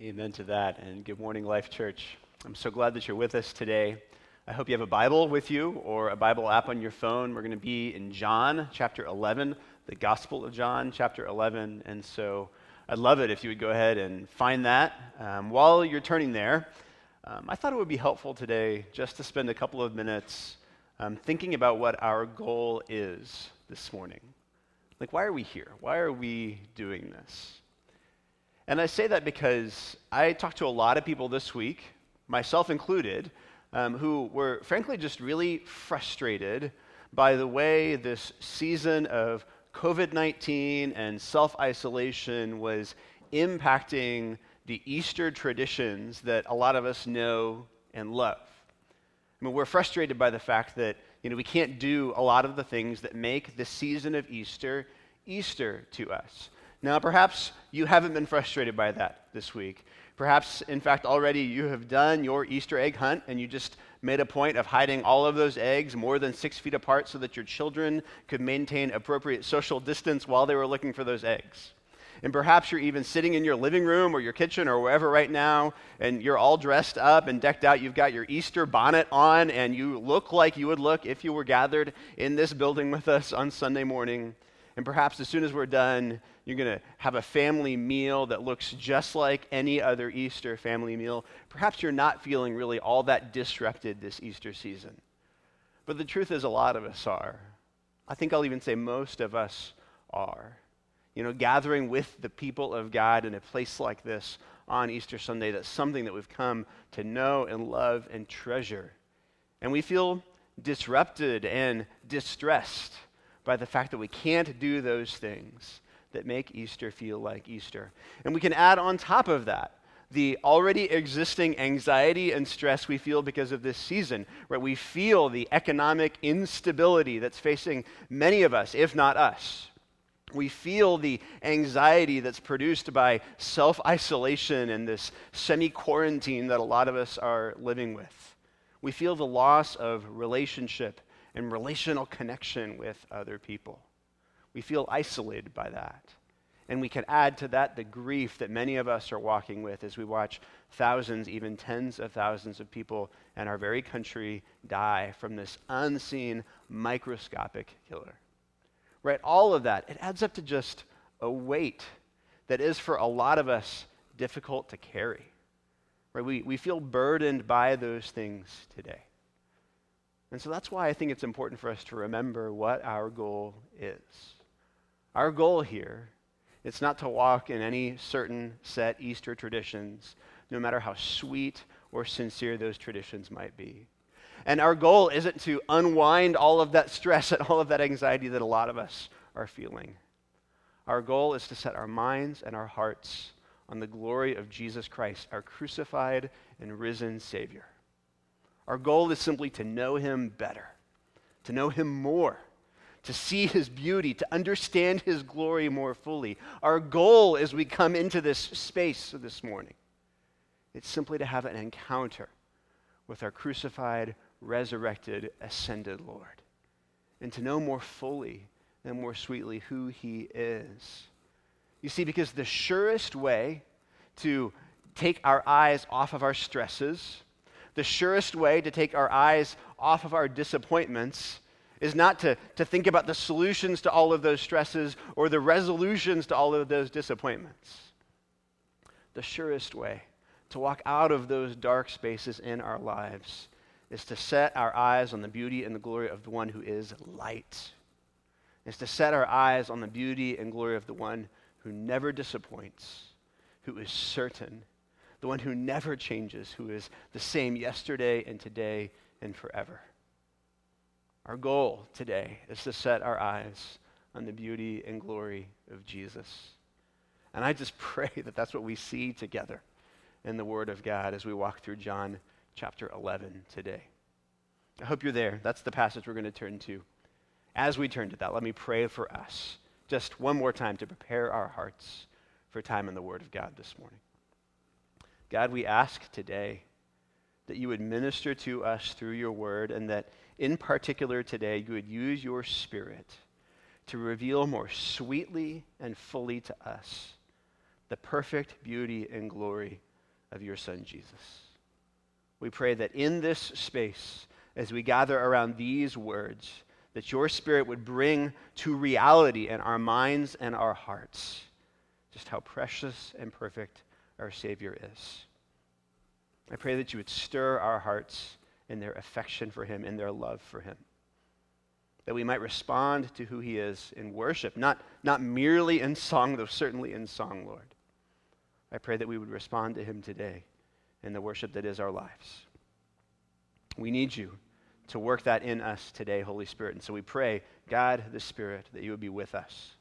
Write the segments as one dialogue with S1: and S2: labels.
S1: Amen to that. And good morning, Life Church. I'm so glad that you're with us today. I hope you have a Bible with you or a Bible app on your phone. We're going to be in John chapter 11, the Gospel of John chapter 11. And so I'd love it if you would go ahead and find that. Um, while you're turning there, um, I thought it would be helpful today just to spend a couple of minutes um, thinking about what our goal is this morning. Like, why are we here? Why are we doing this? And I say that because I talked to a lot of people this week, myself included, um, who were frankly just really frustrated by the way this season of COVID 19 and self isolation was impacting the Easter traditions that a lot of us know and love. I mean, we're frustrated by the fact that you know, we can't do a lot of the things that make the season of Easter Easter to us. Now, perhaps you haven't been frustrated by that this week. Perhaps, in fact, already you have done your Easter egg hunt and you just made a point of hiding all of those eggs more than six feet apart so that your children could maintain appropriate social distance while they were looking for those eggs. And perhaps you're even sitting in your living room or your kitchen or wherever right now, and you're all dressed up and decked out. You've got your Easter bonnet on, and you look like you would look if you were gathered in this building with us on Sunday morning. And perhaps as soon as we're done, you're going to have a family meal that looks just like any other Easter family meal. Perhaps you're not feeling really all that disrupted this Easter season. But the truth is, a lot of us are. I think I'll even say most of us are. You know, gathering with the people of God in a place like this on Easter Sunday, that's something that we've come to know and love and treasure. And we feel disrupted and distressed by the fact that we can't do those things that make Easter feel like Easter. And we can add on top of that the already existing anxiety and stress we feel because of this season, right? We feel the economic instability that's facing many of us, if not us. We feel the anxiety that's produced by self isolation and this semi quarantine that a lot of us are living with. We feel the loss of relationship and relational connection with other people. We feel isolated by that. And we can add to that the grief that many of us are walking with as we watch thousands, even tens of thousands of people in our very country die from this unseen microscopic killer. Right? All of that, it adds up to just a weight that is for a lot of us difficult to carry. Right? We, we feel burdened by those things today. And so that's why I think it's important for us to remember what our goal is. Our goal here, it's not to walk in any certain set Easter traditions, no matter how sweet or sincere those traditions might be. And our goal isn't to unwind all of that stress and all of that anxiety that a lot of us are feeling. Our goal is to set our minds and our hearts on the glory of Jesus Christ, our crucified and risen Savior. Our goal is simply to know Him better, to know Him more to see his beauty, to understand his glory more fully. Our goal as we come into this space this morning, it's simply to have an encounter with our crucified, resurrected, ascended Lord, and to know more fully and more sweetly who he is. You see, because the surest way to take our eyes off of our stresses, the surest way to take our eyes off of our disappointments is not to, to think about the solutions to all of those stresses or the resolutions to all of those disappointments. The surest way to walk out of those dark spaces in our lives is to set our eyes on the beauty and the glory of the one who is light. Is to set our eyes on the beauty and glory of the one who never disappoints, who is certain, the one who never changes, who is the same yesterday and today and forever. Our goal today is to set our eyes on the beauty and glory of Jesus. And I just pray that that's what we see together in the Word of God as we walk through John chapter 11 today. I hope you're there. That's the passage we're going to turn to. As we turn to that, let me pray for us just one more time to prepare our hearts for time in the Word of God this morning. God, we ask today that you would minister to us through your Word and that in particular today, you would use your Spirit to reveal more sweetly and fully to us the perfect beauty and glory of your Son, Jesus. We pray that in this space, as we gather around these words, that your Spirit would bring to reality in our minds and our hearts just how precious and perfect our Savior is. I pray that you would stir our hearts in their affection for Him, in their love for Him. That we might respond to who He is in worship, not, not merely in song, though certainly in song, Lord. I pray that we would respond to Him today in the worship that is our lives. We need you to work that in us today, Holy Spirit. And so we pray, God the Spirit, that you would be with us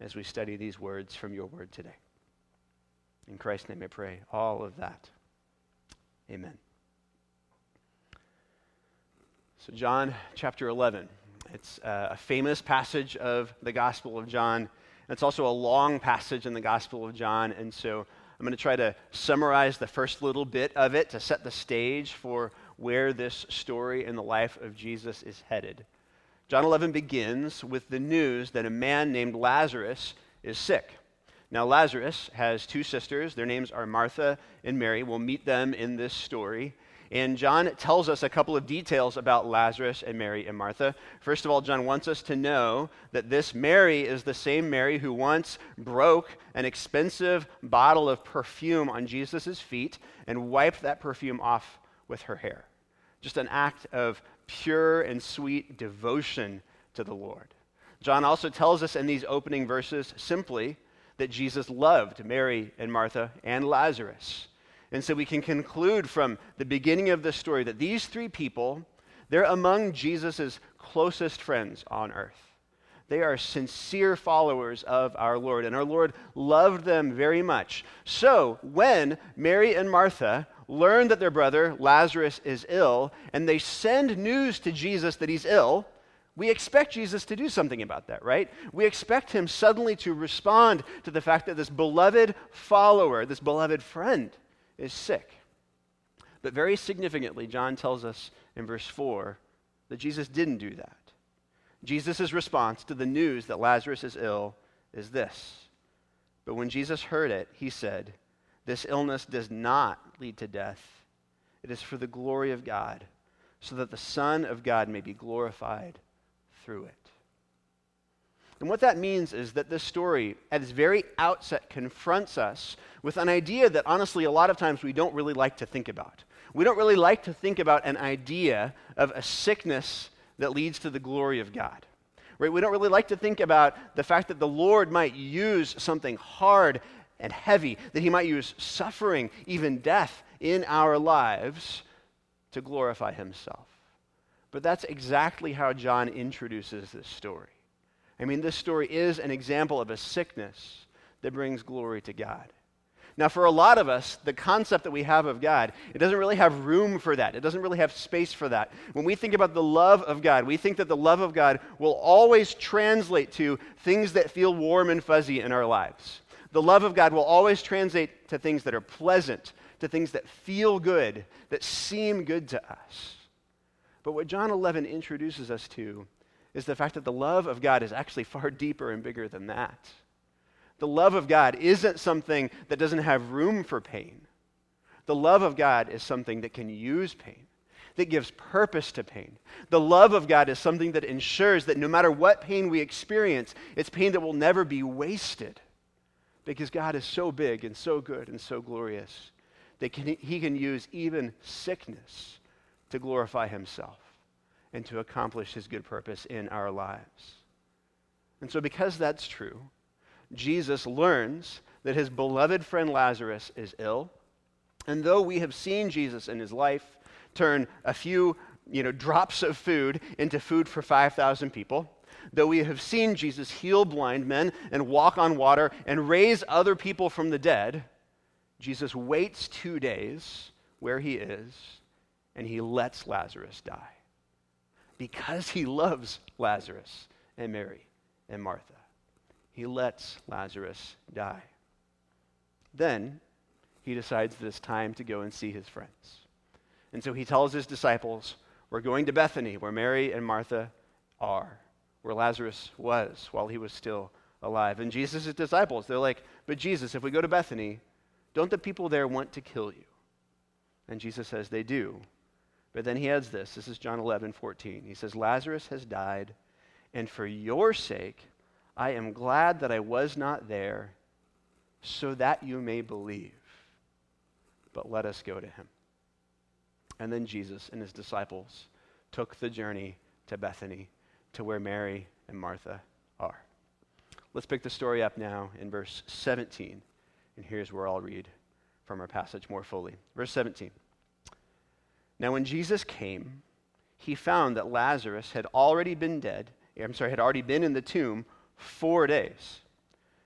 S1: as we study these words from your word today. In Christ's name I pray all of that. Amen. So, John chapter 11. It's uh, a famous passage of the Gospel of John. It's also a long passage in the Gospel of John. And so I'm going to try to summarize the first little bit of it to set the stage for where this story in the life of Jesus is headed. John 11 begins with the news that a man named Lazarus is sick. Now, Lazarus has two sisters. Their names are Martha and Mary. We'll meet them in this story. And John tells us a couple of details about Lazarus and Mary and Martha. First of all, John wants us to know that this Mary is the same Mary who once broke an expensive bottle of perfume on Jesus' feet and wiped that perfume off with her hair. Just an act of pure and sweet devotion to the Lord. John also tells us in these opening verses simply that Jesus loved Mary and Martha and Lazarus. And so we can conclude from the beginning of the story that these three people, they're among Jesus' closest friends on earth. They are sincere followers of our Lord, and our Lord loved them very much. So, when Mary and Martha learn that their brother Lazarus is ill, and they send news to Jesus that he's ill, we expect Jesus to do something about that, right? We expect him suddenly to respond to the fact that this beloved follower, this beloved friend, is sick. But very significantly, John tells us in verse 4 that Jesus didn't do that. Jesus' response to the news that Lazarus is ill is this. But when Jesus heard it, he said, This illness does not lead to death. It is for the glory of God, so that the Son of God may be glorified through it. And what that means is that this story, at its very outset, confronts us with an idea that honestly, a lot of times we don't really like to think about. We don't really like to think about an idea of a sickness that leads to the glory of God. Right? We don't really like to think about the fact that the Lord might use something hard and heavy, that he might use suffering, even death in our lives to glorify himself. But that's exactly how John introduces this story. I mean, this story is an example of a sickness that brings glory to God. Now, for a lot of us, the concept that we have of God, it doesn't really have room for that. It doesn't really have space for that. When we think about the love of God, we think that the love of God will always translate to things that feel warm and fuzzy in our lives. The love of God will always translate to things that are pleasant, to things that feel good, that seem good to us. But what John 11 introduces us to is the fact that the love of God is actually far deeper and bigger than that. The love of God isn't something that doesn't have room for pain. The love of God is something that can use pain, that gives purpose to pain. The love of God is something that ensures that no matter what pain we experience, it's pain that will never be wasted because God is so big and so good and so glorious that can, he can use even sickness to glorify himself and to accomplish his good purpose in our lives. And so, because that's true, Jesus learns that his beloved friend Lazarus is ill. And though we have seen Jesus in his life turn a few you know, drops of food into food for 5,000 people, though we have seen Jesus heal blind men and walk on water and raise other people from the dead, Jesus waits two days where he is and he lets Lazarus die because he loves Lazarus and Mary and Martha. He lets Lazarus die. Then he decides that it's time to go and see his friends. And so he tells his disciples, We're going to Bethany, where Mary and Martha are where Lazarus was while he was still alive. And Jesus' disciples, they're like, But Jesus, if we go to Bethany, don't the people there want to kill you? And Jesus says, They do. But then he adds this. This is John 11, 14. He says, Lazarus has died, and for your sake, I am glad that I was not there, so that you may believe. But let us go to him. And then Jesus and his disciples took the journey to Bethany, to where Mary and Martha are. Let's pick the story up now in verse 17. And here's where I'll read from our passage more fully. Verse 17. Now, when Jesus came, he found that Lazarus had already been dead, I'm sorry, had already been in the tomb four days.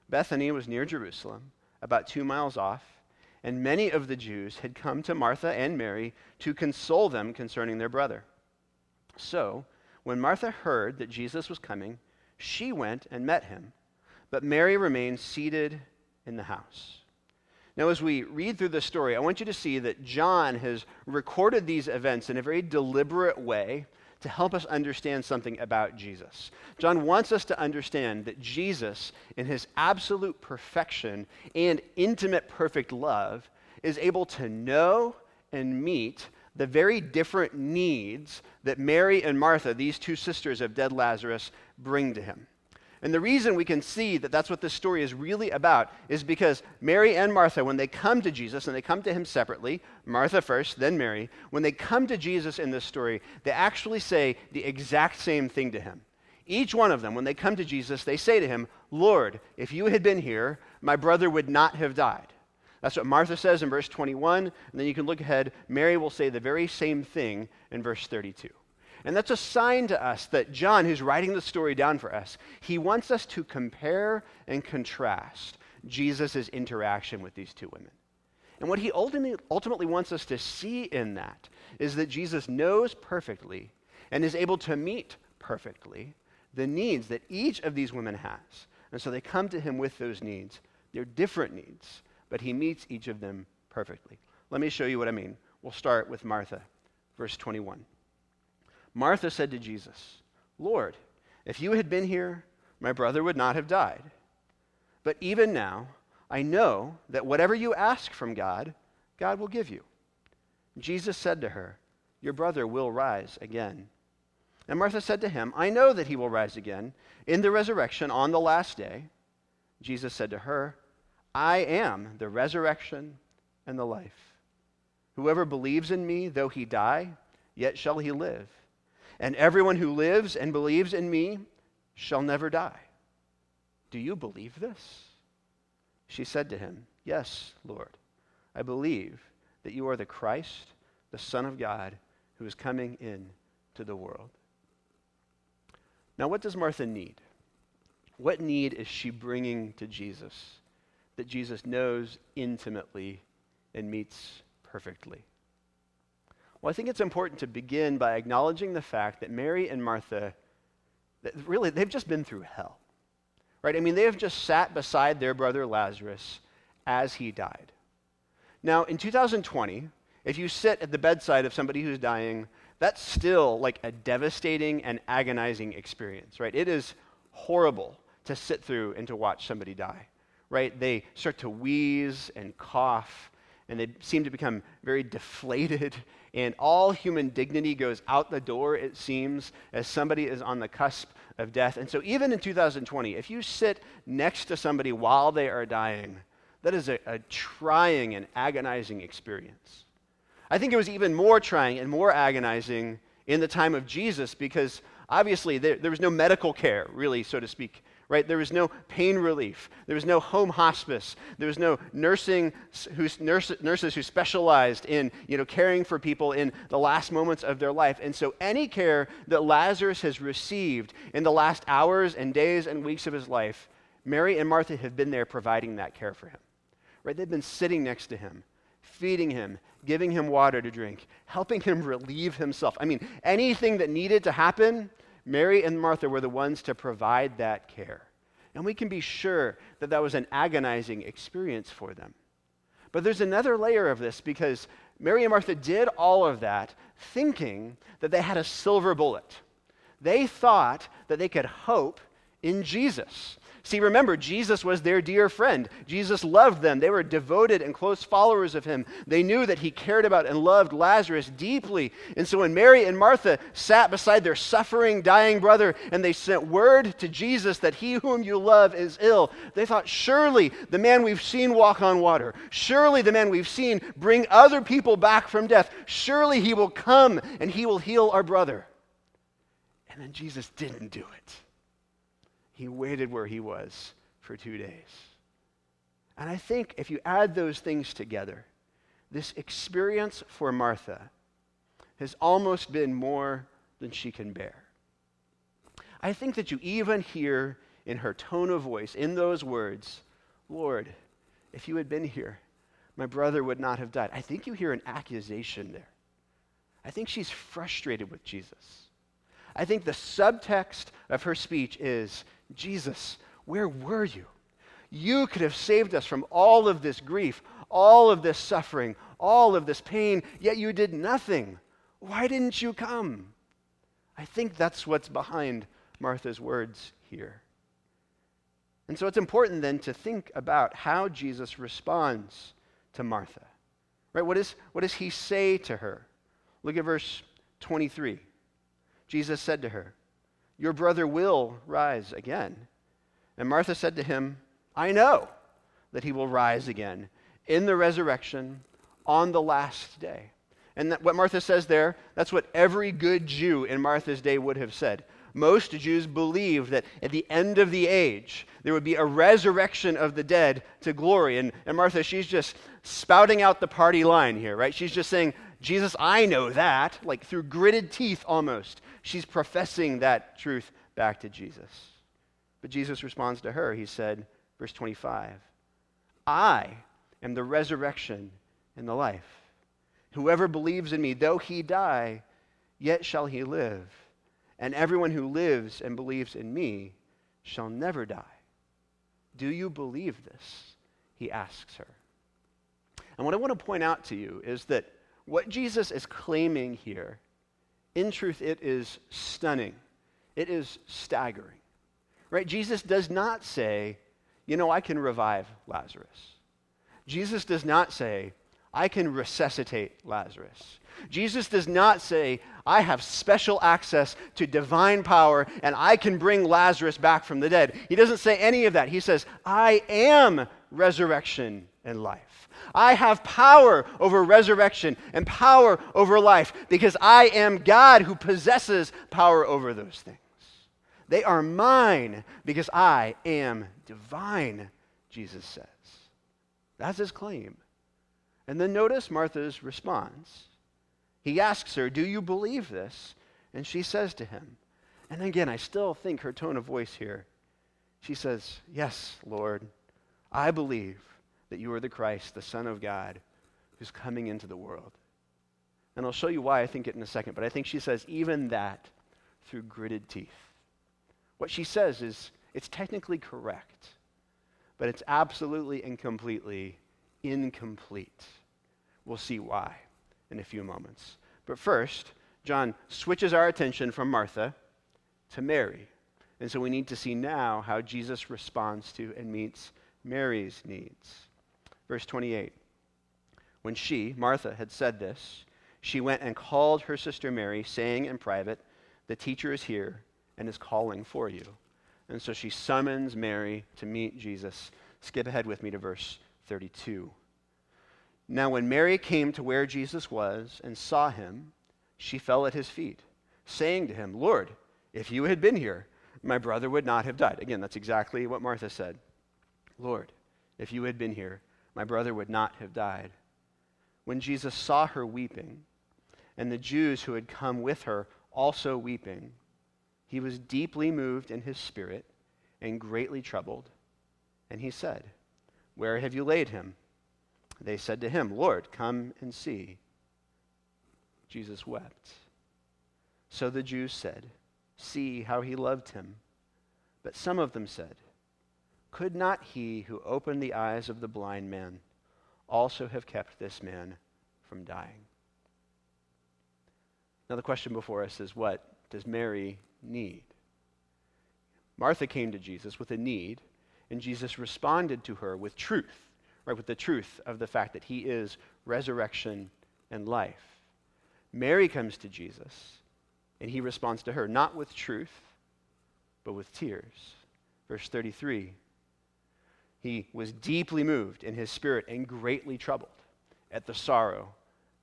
S1: Bethany was near Jerusalem, about two miles off, and many of the Jews had come to Martha and Mary to console them concerning their brother. So, when Martha heard that Jesus was coming, she went and met him, but Mary remained seated in the house. Now, as we read through this story, I want you to see that John has recorded these events in a very deliberate way to help us understand something about Jesus. John wants us to understand that Jesus, in his absolute perfection and intimate perfect love, is able to know and meet the very different needs that Mary and Martha, these two sisters of dead Lazarus, bring to him. And the reason we can see that that's what this story is really about is because Mary and Martha, when they come to Jesus, and they come to him separately, Martha first, then Mary, when they come to Jesus in this story, they actually say the exact same thing to him. Each one of them, when they come to Jesus, they say to him, Lord, if you had been here, my brother would not have died. That's what Martha says in verse 21, and then you can look ahead. Mary will say the very same thing in verse 32. And that's a sign to us that John, who's writing the story down for us, he wants us to compare and contrast Jesus' interaction with these two women. And what he ultimately, wants us to see in that is that Jesus knows perfectly and is able to meet perfectly the needs that each of these women has. And so they come to him with those needs. They're different needs, but he meets each of them perfectly. Let me show you what I mean. We'll start with Martha, verse 21. Martha said to Jesus, Lord, if you had been here, my brother would not have died. But even now, I know that whatever you ask from God, God will give you. Jesus said to her, Your brother will rise again. And Martha said to him, I know that he will rise again in the resurrection on the last day. Jesus said to her, I am the resurrection and the life. Whoever believes in me, though he die, yet shall he live and everyone who lives and believes in me shall never die. Do you believe this? She said to him, Yes, Lord. I believe that you are the Christ, the Son of God, who is coming in to the world. Now, what does Martha need? What need is she bringing to Jesus that Jesus knows intimately and meets perfectly? Well, I think it's important to begin by acknowledging the fact that Mary and Martha, really, they've just been through hell. Right? I mean, they have just sat beside their brother Lazarus as he died. Now, in 2020, if you sit at the bedside of somebody who's dying, that's still like a devastating and agonizing experience, right? It is horrible to sit through and to watch somebody die, right? They start to wheeze and cough, and they seem to become very deflated and all human dignity goes out the door, it seems, as somebody is on the cusp of death. And so, even in 2020, if you sit next to somebody while they are dying, that is a, a trying and agonizing experience. I think it was even more trying and more agonizing in the time of Jesus because obviously there, there was no medical care, really, so to speak, right? There was no pain relief. There was no home hospice. There was no nursing who's, nurse, nurses who specialized in you know, caring for people in the last moments of their life. And so any care that Lazarus has received in the last hours and days and weeks of his life, Mary and Martha have been there providing that care for him. Right? They've been sitting next to him, feeding him, giving him water to drink, helping him relieve himself. I mean, anything that needed to happen, Mary and Martha were the ones to provide that care. And we can be sure that that was an agonizing experience for them. But there's another layer of this because Mary and Martha did all of that thinking that they had a silver bullet. They thought that they could hope in Jesus. See, remember, Jesus was their dear friend. Jesus loved them. They were devoted and close followers of him. They knew that he cared about and loved Lazarus deeply. And so when Mary and Martha sat beside their suffering, dying brother and they sent word to Jesus that he whom you love is ill, they thought, surely the man we've seen walk on water, surely the man we've seen bring other people back from death, surely he will come and he will heal our brother. And then Jesus didn't do it he waited where he was for two days. And I think if you add those things together, this experience for Martha has almost been more than she can bear. I think that you even hear in her tone of voice, in those words, Lord, if you had been here, my brother would not have died. I think you hear an accusation there. I think she's frustrated with Jesus. I think the subtext of her speech is Jesus, where were you? You could have saved us from all of this grief, all of this suffering, all of this pain, yet you did nothing. Why didn't you come? I think that's what's behind Martha's words here. And so it's important then to think about how Jesus responds to Martha. Right? What, is, what does he say to her? Look at verse 23. Jesus said to her, your brother will rise again. And Martha said to him, I know that he will rise again in the resurrection on the last day. And what Martha says there, that's what every good Jew in Martha's day would have said. Most Jews believed that at the end of the age, there would be a resurrection of the dead to glory. And, and Martha, she's just spouting out the party line here, right? She's just saying, Jesus, I know that, like through gritted teeth almost. She's professing that truth back to Jesus. But Jesus responds to her. He said, verse 25, I am the resurrection and the life. Whoever believes in me, though he die, yet shall he live. And everyone who lives and believes in me shall never die. Do you believe this? He asks her. And what I want to point out to you is that what Jesus is claiming here in truth, it is stunning. It is staggering. Right? Jesus does not say, you know, I can revive Lazarus. Jesus does not say, I can resuscitate Lazarus. Jesus does not say, I have special access to divine power and I can bring Lazarus back from the dead. He doesn't say any of that. He says, I am resurrection and life. I have power over resurrection and power over life because I am God who possesses power over those things. They are mine because I am divine, Jesus says. That's his claim. And then notice Martha's response. He asks her, Do you believe this? And she says to him, and again, I still think her tone of voice here, she says, Yes, Lord, I believe that you are the Christ, the Son of God, who's coming into the world. And I'll show you why I think it in a second, but I think she says even that through gritted teeth. What she says is it's technically correct, but it's absolutely and completely incomplete. We'll see why in a few moments. But first, John switches our attention from Martha to Mary. And so we need to see now how Jesus responds to and meets Mary's needs. Verse 28. When she, Martha, had said this, she went and called her sister Mary, saying in private, The teacher is here and is calling for you. And so she summons Mary to meet Jesus. Skip ahead with me to verse 32. Now, when Mary came to where Jesus was and saw him, she fell at his feet, saying to him, Lord, if you had been here, my brother would not have died. Again, that's exactly what Martha said. Lord, if you had been here, my brother would not have died. When Jesus saw her weeping, and the Jews who had come with her also weeping, he was deeply moved in his spirit and greatly troubled. And he said, Where have you laid him? They said to him, Lord, come and see. Jesus wept. So the Jews said, See how he loved him. But some of them said, could not he who opened the eyes of the blind man also have kept this man from dying? Now, the question before us is what does Mary need? Martha came to Jesus with a need, And Jesus responded to her with truth, right? With the truth of the fact that he is resurrection and life. Mary comes to Jesus, and he responds to her, not with truth, but with tears. Verse 33 He was deeply moved in his spirit and greatly troubled at the sorrow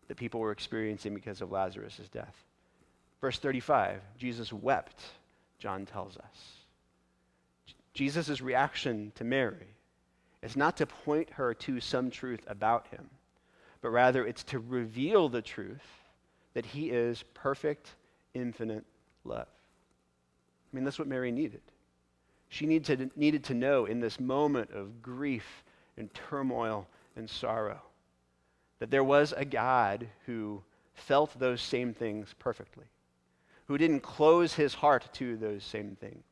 S1: that people were experiencing because of Lazarus' death. Verse 35 Jesus wept, John tells us. Jesus' reaction to Mary is not to point her to some truth about him, but rather it's to reveal the truth that he is perfect, infinite love. I mean, that's what Mary needed. She needed to, needed to know in this moment of grief and turmoil and sorrow that there was a God who felt those same things perfectly, who didn't close his heart to those same things.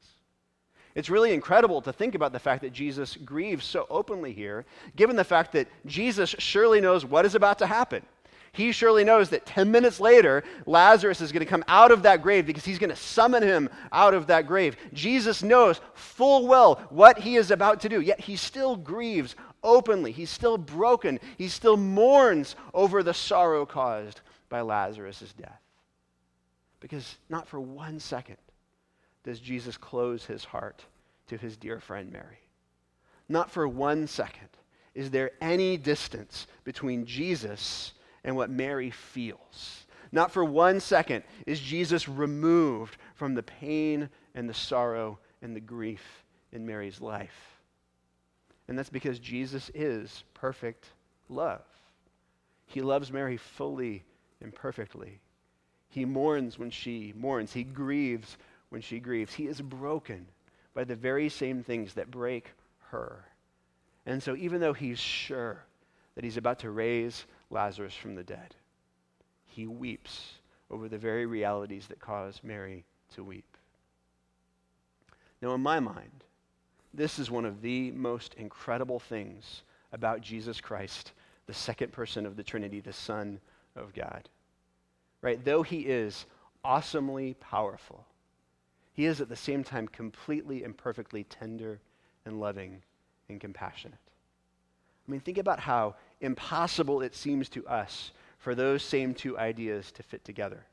S1: It's really incredible to think about the fact that Jesus grieves so openly here, given the fact that Jesus surely knows what is about to happen. He surely knows that 10 minutes later, Lazarus is going to come out of that grave because he's going to summon him out of that grave. Jesus knows full well what he is about to do, yet he still grieves openly. He's still broken. He still mourns over the sorrow caused by Lazarus' death. Because not for one second does Jesus close his heart to his dear friend Mary. Not for one second is there any distance between Jesus and what Mary feels. Not for one second is Jesus removed from the pain and the sorrow and the grief in Mary's life. And that's because Jesus is perfect love. He loves Mary fully and perfectly. He mourns when she mourns. He grieves when she grieves. He is broken by the very same things that break her. And so, even though he's sure that he's about to raise Lazarus from the dead, he weeps over the very realities that cause Mary to weep. Now, in my mind, this is one of the most incredible things about Jesus Christ, the second person of the Trinity, the Son of God. Right? Though he is awesomely powerful, he is at the same time completely and perfectly tender and loving and compassionate. I mean, think about how impossible it seems to us for those same two ideas to fit together.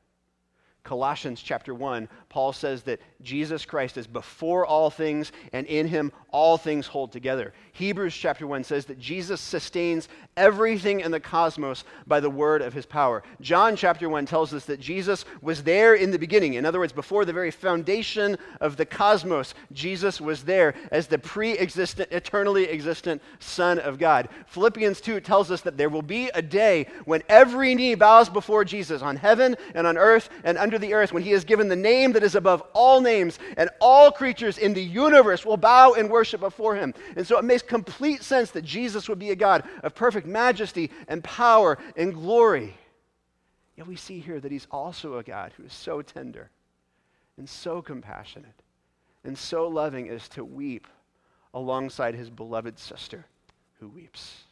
S1: Colossians chapter 1, Paul says that Jesus Christ is before all things, and in him all things hold together. Hebrews chapter 1 says that Jesus sustains everything in the cosmos by the word of his power. John chapter 1 tells us that Jesus was there in the beginning. In other words, before the very foundation of the cosmos, Jesus was there as the pre existent, eternally existent Son of God. Philippians 2 tells us that there will be a day when every knee bows before Jesus on heaven and on earth and under the earth when he is given the name that is above all names, and all creatures in the universe will bow and worship before him. And so it makes complete sense that Jesus would be a God of perfect majesty and power and glory. Yet we see here that he's also a God who is so tender and so compassionate and so loving as to weep alongside his beloved sister who weeps.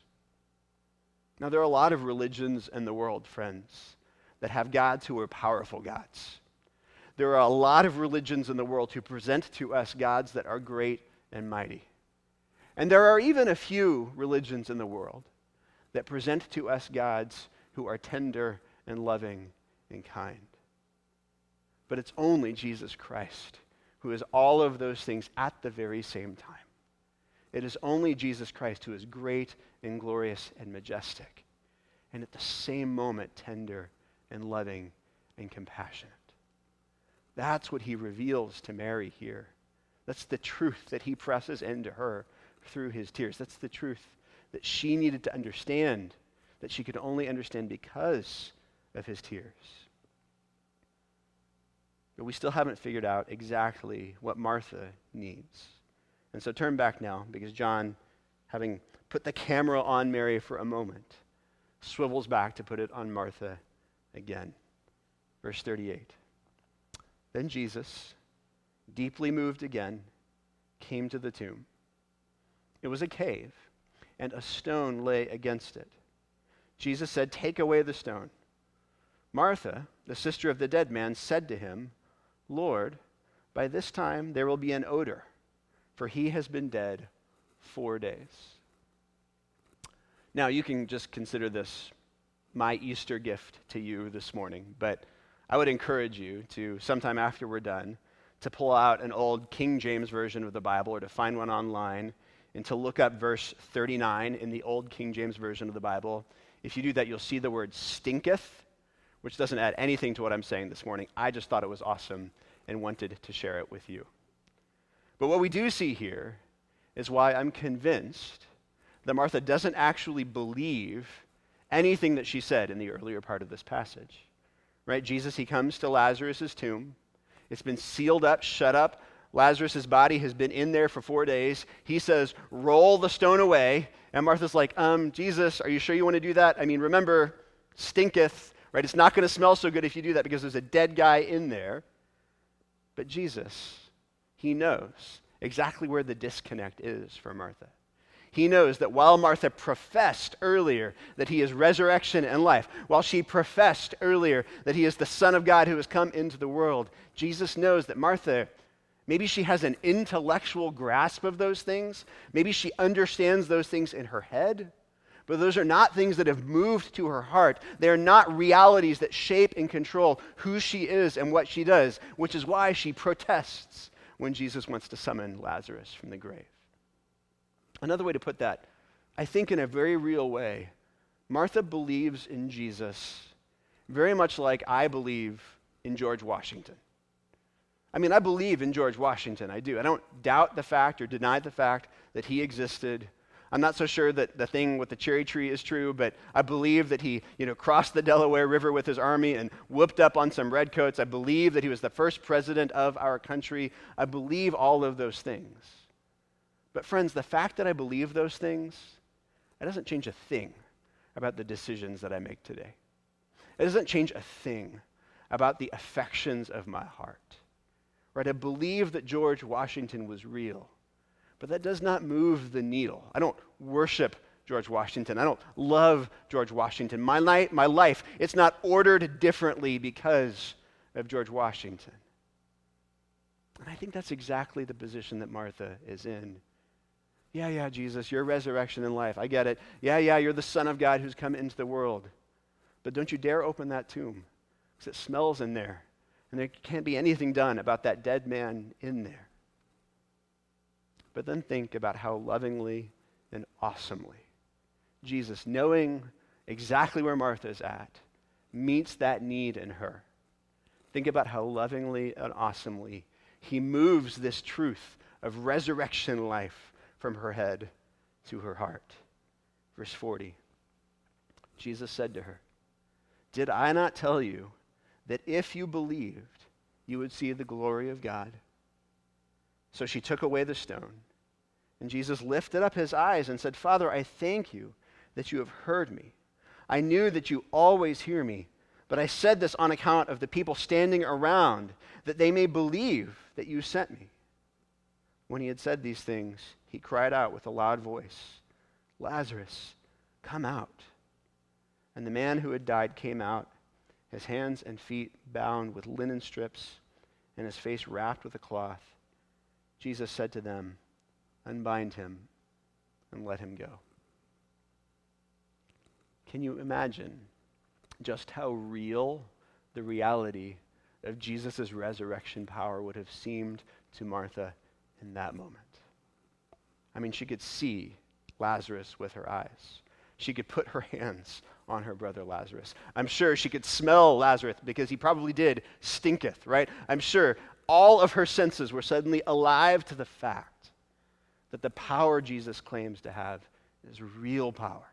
S1: Now, there are a lot of religions in the world, friends that have gods who are powerful gods. There are a lot of religions in the world who present to us gods that are great and mighty. And there are even a few religions in the world that present to us gods who are tender and loving and kind. But it's only Jesus Christ who is all of those things at the very same time. It is only Jesus Christ who is great and glorious and majestic, and at the same moment tender and loving and compassionate. That's what he reveals to Mary here. That's the truth that he presses into her through his tears. That's the truth that she needed to understand, that she could only understand because of his tears. But we still haven't figured out exactly what Martha needs. And so turn back now, because John, having put the camera on Mary for a moment, swivels back to put it on Martha again. Verse 38. Then Jesus, deeply moved again, came to the tomb. It was a cave, and a stone lay against it. Jesus said, Take away the stone. Martha, the sister of the dead man, said to him, Lord, by this time there will be an odor, for he has been dead four days. Now, you can just consider this my Easter gift to you this morning, but I would encourage you to, sometime after we're done, to pull out an old King James version of the Bible or to find one online and to look up verse 39 in the old King James version of the Bible. If you do that, you'll see the word stinketh, which doesn't add anything to what I'm saying this morning. I just thought it was awesome and wanted to share it with you. But what we do see here is why I'm convinced that Martha doesn't actually believe anything that she said in the earlier part of this passage. Right? Jesus, he comes to Lazarus' tomb. It's been sealed up, shut up. Lazarus' body has been in there for four days. He says, Roll the stone away. And Martha's like, Um, Jesus, are you sure you want to do that? I mean, remember, stinketh, right? It's not going to smell so good if you do that because there's a dead guy in there. But Jesus, he knows exactly where the disconnect is for Martha. He knows that while Martha professed earlier that he is resurrection and life, while she professed earlier that he is the Son of God who has come into the world, Jesus knows that Martha, maybe she has an intellectual grasp of those things. Maybe she understands those things in her head. But those are not things that have moved to her heart. They are not realities that shape and control who she is and what she does, which is why she protests when Jesus wants to summon Lazarus from the grave. Another way to put that, I think in a very real way, Martha believes in Jesus very much like I believe in George Washington. I mean, I believe in George Washington. I do. I don't doubt the fact or deny the fact that he existed. I'm not so sure that the thing with the cherry tree is true, but I believe that he, you know, crossed the Delaware River with his army and whooped up on some redcoats. I believe that he was the first president of our country. I believe all of those things. But friends, the fact that I believe those things, it doesn't change a thing about the decisions that I make today. It doesn't change a thing about the affections of my heart. Right? I believe that George Washington was real. But that does not move the needle. I don't worship George Washington. I don't love George Washington. My, life, my life, it's not ordered differently because of George Washington. And I think that's exactly the position that Martha is in. Yeah, yeah, Jesus, you're resurrection and life. I get it. Yeah, yeah, you're the Son of God who's come into the world. But don't you dare open that tomb because it smells in there. And there can't be anything done about that dead man in there. But then think about how lovingly and awesomely Jesus, knowing exactly where Martha is at, meets that need in her. Think about how lovingly and awesomely he moves this truth of resurrection life from her head to her heart. Verse 40 Jesus said to her, Did I not tell you that if you believed, you would see the glory of God? So she took away the stone. And Jesus lifted up his eyes and said, Father, I thank you that you have heard me. I knew that you always hear me, but I said this on account of the people standing around, that they may believe that you sent me. When he had said these things, he cried out with a loud voice, Lazarus, come out. And the man who had died came out, his hands and feet bound with linen strips, and his face wrapped with a cloth. Jesus said to them, Unbind him and let him go. Can you imagine just how real the reality of Jesus' resurrection power would have seemed to Martha in that moment? I mean, she could see Lazarus with her eyes. She could put her hands on her brother Lazarus. I'm sure she could smell Lazarus because he probably did stinketh, right? I'm sure all of her senses were suddenly alive to the fact that the power Jesus claims to have is real power,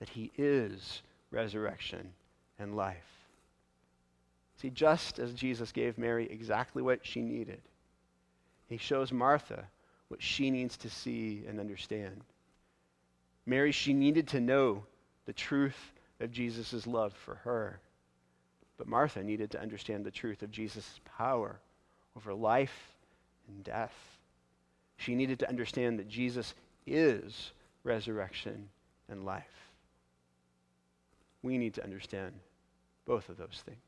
S1: that he is resurrection and life. See, just as Jesus gave Mary exactly what she needed, he shows Martha what she needs to see and understand. Mary, she needed to know the truth of Jesus' love for her. But Martha needed to understand the truth of Jesus' power over life and death. She needed to understand that Jesus is resurrection and life. We need to understand both of those things.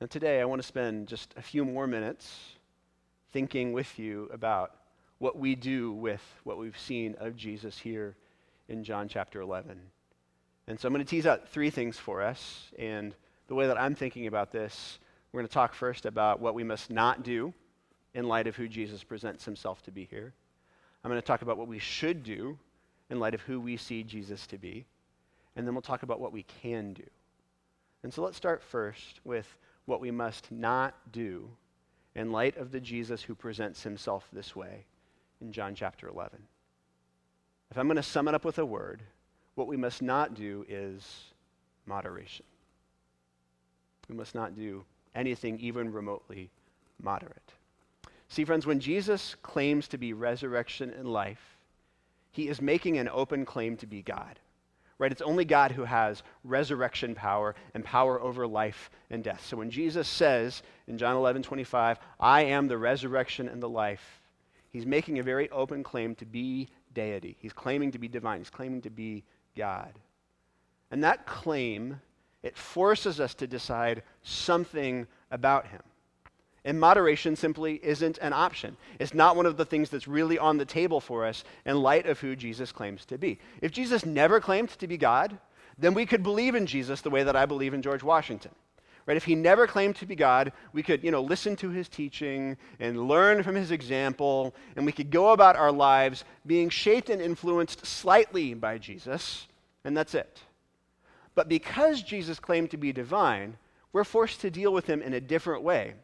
S1: Now, today, I want to spend just a few more minutes thinking with you about what we do with what we've seen of Jesus here in John chapter 11. And so I'm going to tease out three things for us. And the way that I'm thinking about this, we're going to talk first about what we must not do in light of who Jesus presents himself to be here. I'm going to talk about what we should do in light of who we see Jesus to be. And then we'll talk about what we can do. And so let's start first with what we must not do in light of the Jesus who presents himself this way in John chapter 11. If I'm going to sum it up with a word, what we must not do is moderation. We must not do anything even remotely moderate. See, friends, when Jesus claims to be resurrection and life, he is making an open claim to be God. Right? It's only God who has resurrection power and power over life and death. So when Jesus says in John 11, 25, I am the resurrection and the life, he's making a very open claim to be deity. He's claiming to be divine. He's claiming to be God. And that claim, it forces us to decide something about him. And moderation simply isn't an option. It's not one of the things that's really on the table for us in light of who Jesus claims to be. If Jesus never claimed to be God, then we could believe in Jesus the way that I believe in George Washington. Right? If he never claimed to be God, we could, you know, listen to his teaching and learn from his example, and we could go about our lives being shaped and influenced slightly by Jesus, and that's it. But because Jesus claimed to be divine, we're forced to deal with him in a different way.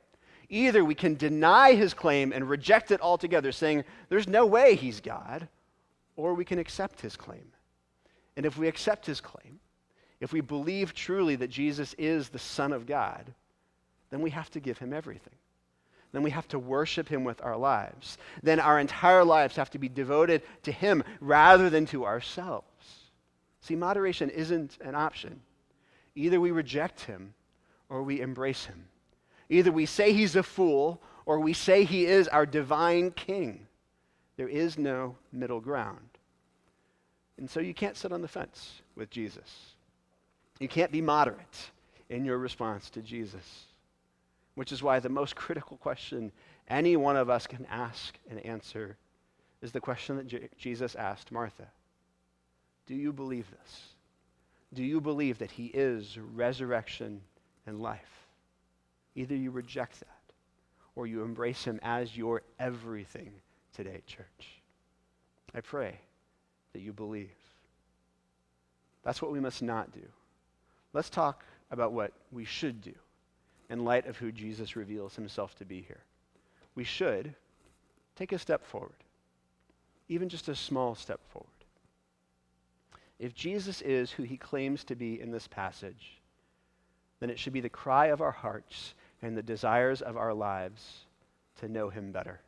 S1: Either we can deny his claim and reject it altogether, saying there's no way he's God, or we can accept his claim. And if we accept his claim, if we believe truly that Jesus is the Son of God, then we have to give him everything. Then we have to worship him with our lives. Then our entire lives have to be devoted to him rather than to ourselves. See, moderation isn't an option. Either we reject him or we embrace him. Either we say he's a fool or we say he is our divine king. There is no middle ground. And so you can't sit on the fence with Jesus. You can't be moderate in your response to Jesus, which is why the most critical question any one of us can ask and answer is the question that J- Jesus asked Martha Do you believe this? Do you believe that he is resurrection and life? Either you reject that or you embrace him as your everything today, church. I pray that you believe. That's what we must not do. Let's talk about what we should do in light of who Jesus reveals himself to be here. We should take a step forward, even just a small step forward. If Jesus is who he claims to be in this passage, then it should be the cry of our hearts and the desires of our lives to know him better.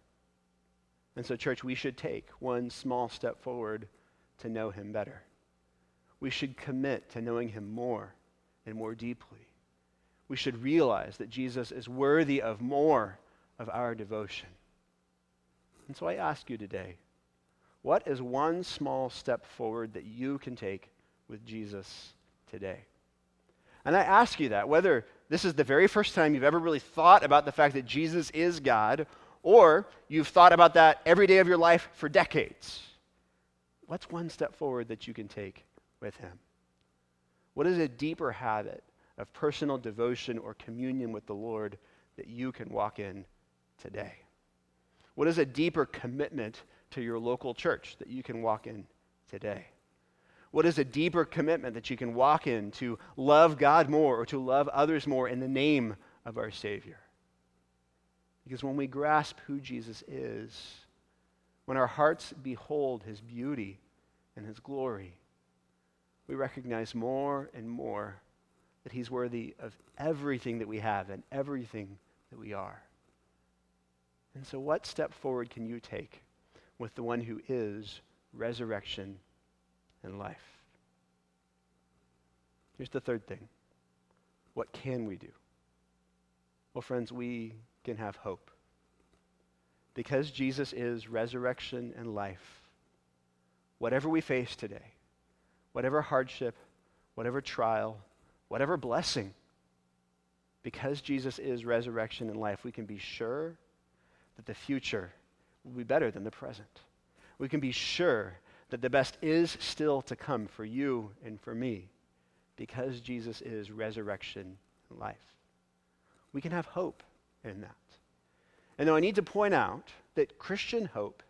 S1: And so, church, we should take one small step forward to know him better. We should commit to knowing him more and more deeply. We should realize that Jesus is worthy of more of our devotion. And so I ask you today what is one small step forward that you can take with Jesus today? And I ask you that whether this is the very first time you've ever really thought about the fact that Jesus is God, or you've thought about that every day of your life for decades. What's one step forward that you can take with Him? What is a deeper habit of personal devotion or communion with the Lord that you can walk in today? What is a deeper commitment to your local church that you can walk in today? What is a deeper commitment that you can walk in to love God more or to love others more in the name of our Savior? Because when we grasp who Jesus is, when our hearts behold his beauty and his glory, we recognize more and more that He's worthy of everything that we have and everything that we are. And so, what step forward can you take with the one who is resurrection life? Here's the third thing what can we do? Well, friends, we can have hope. Because Jesus is resurrection and life, whatever we face today, whatever hardship, whatever trial, whatever blessing, because Jesus is resurrection and life, we can be sure that the future will be better than the present. We can be sure that the best is still to come for you and for me because Jesus is resurrection and life. We can have hope in that. And though I need to point out that Christian hope,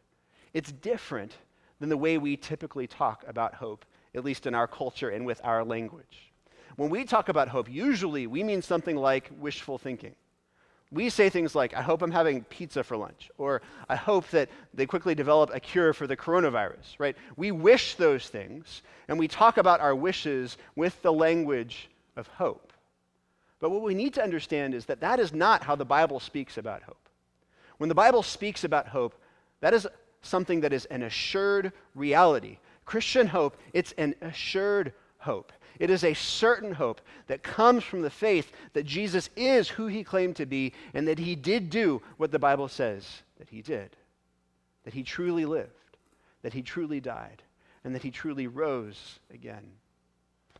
S1: it's different than the way we typically talk about hope, at least in our culture and with our language. When we talk about hope, usually we mean something like wishful thinking. We say things like, I hope I'm having pizza for lunch, or I hope that they quickly develop a cure for the coronavirus, right? We wish those things, and we talk about our wishes with the language of hope. But what we need to understand is that that is not how the Bible speaks about hope. When the Bible speaks about hope, that is something that is an assured reality. Christian hope, it's an assured hope. It is a certain hope that comes from the faith that Jesus is who he claimed to be and that he did do what the Bible says that he did. That he truly lived, that he truly died, and that he truly rose again.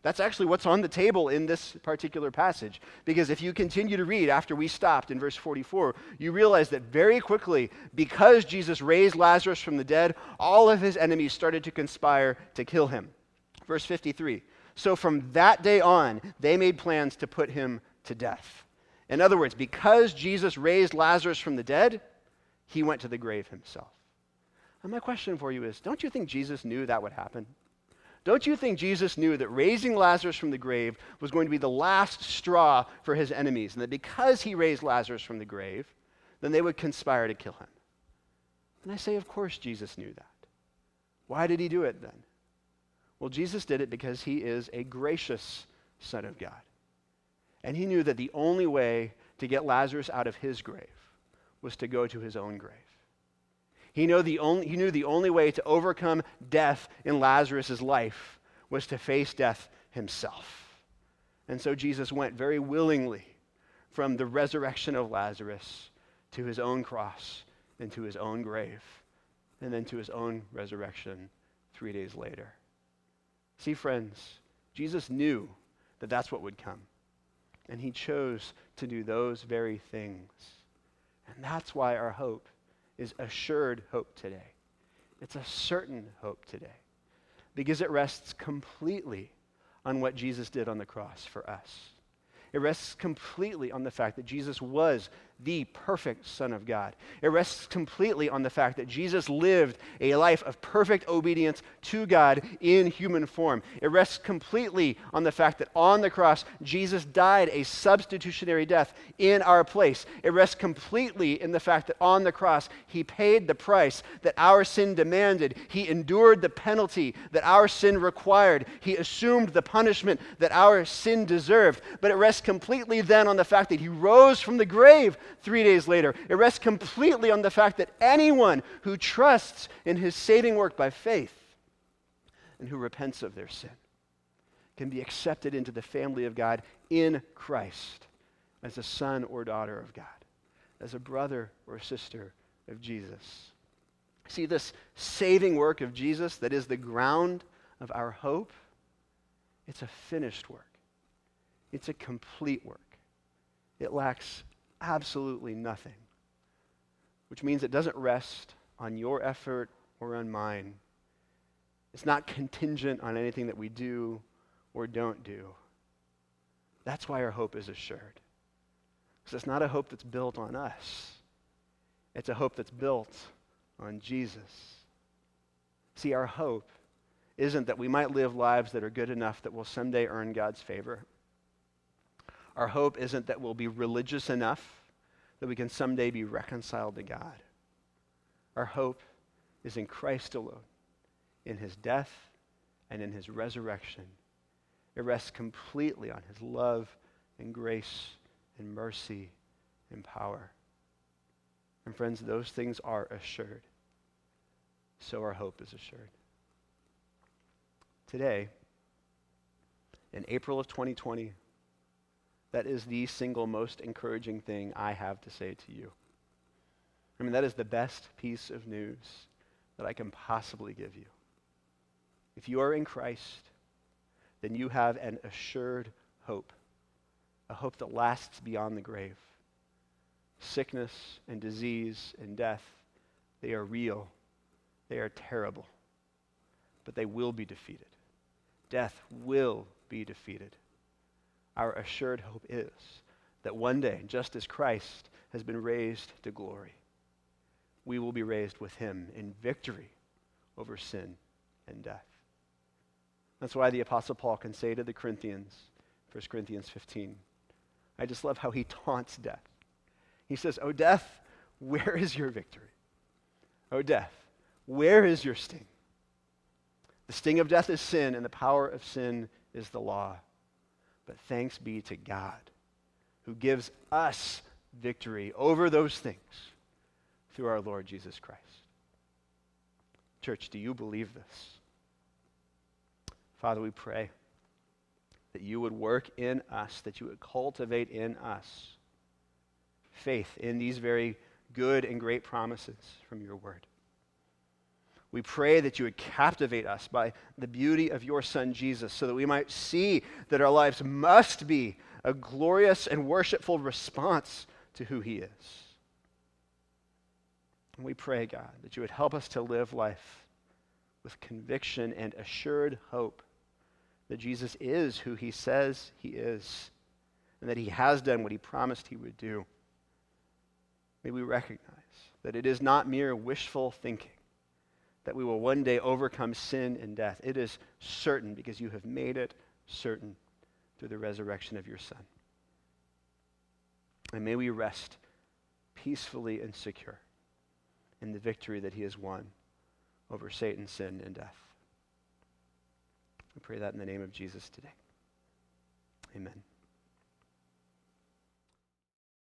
S1: That's actually what's on the table in this particular passage. Because if you continue to read after we stopped in verse 44, you realize that very quickly, because Jesus raised Lazarus from the dead, all of his enemies started to conspire to kill him. Verse 53 So from that day on, they made plans to put him to death. In other words, because Jesus raised Lazarus from the dead, he went to the grave himself. And my question for you is don't you think Jesus knew that would happen? Don't you think Jesus knew that raising Lazarus from the grave was going to be the last straw for his enemies, and that because he raised Lazarus from the grave, then they would conspire to kill him? And I say, of course, Jesus knew that. Why did he do it then? Well, Jesus did it because he is a gracious Son of God. And he knew that the only way to get Lazarus out of his grave was to go to his own grave. He knew, the only, he knew the only way to overcome death in Lazarus' life was to face death himself. And so Jesus went very willingly from the resurrection of Lazarus to his own cross and to his own grave, and then to his own resurrection three days later. See, friends, Jesus knew that that's what would come, and he chose to do those very things. And that's why our hope is assured hope today. It's a certain hope today because it rests completely on what Jesus did on the cross for us. It rests completely on the fact that Jesus was the perfect Son of God. It rests completely on the fact that Jesus lived a life of perfect obedience to God in human form. It rests completely on the fact that on the cross, Jesus died a substitutionary death in our place. It rests completely in the fact that on the cross, he paid the price that our sin demanded. He endured the penalty that our sin required. He assumed the punishment that our sin deserved. But it rests completely then on the fact that he rose from the grave three days later. It rests completely on the fact that anyone who trusts in his saving work by faith and who repents of their sin can be accepted into the family of God in Christ as a son or daughter of God, as a brother or sister of Jesus. See, this saving work of Jesus that is the ground of our hope, it's a finished work. It's a complete work. It lacks absolutely nothing, which means it doesn't rest on your effort or on mine. It's not contingent on anything that we do or don't do. That's why our hope is assured. Because it's not a hope that's built on us, it's a hope that's built on Jesus. See, our hope isn't that we might live lives that are good enough that will someday earn God's favor. Our hope isn't that we'll be religious enough that we can someday be reconciled to God. Our hope is in Christ alone, in his death and in his resurrection. It rests completely on his love and grace and mercy and power. And friends, those things are assured. So our hope is assured. Today, in April of 2020, that is the single most encouraging thing I have to say to you. I mean, that is the best piece of news that I can possibly give you. If you are in Christ, then you have an assured hope, a hope that lasts beyond the grave. Sickness and disease and death, They are real. They are terrible. But they will be defeated. Death will be defeated. Our assured hope is that one day, just as Christ has been raised to glory, we will be raised with him in victory over sin and death. That's why the Apostle Paul can say to the Corinthians, 1 Corinthians 15, I just love how he taunts death. He says, O death, where is your victory? O death, where is your sting? The sting of death is sin, and the power of sin is the law. But thanks be to God who gives us victory over those things through our Lord Jesus Christ. Church, do you believe this? Father, we pray that you would work in us, that you would cultivate in us faith in these very good and great promises from your word. We pray that you would captivate us by the beauty of your Son Jesus so that we might see that our lives must be a glorious and worshipful response to who he is. And we pray, God, that you would help us to live life with conviction and assured hope that Jesus is who he says he is and that he has done what he promised he would do. May we recognize that it is not mere wishful thinking that we will one day overcome sin and death. It is certain because you have made it certain through the resurrection of your Son. And may we rest peacefully and secure in the victory that he has won over Satan, sin, and death. We pray that in the name of Jesus today. Amen.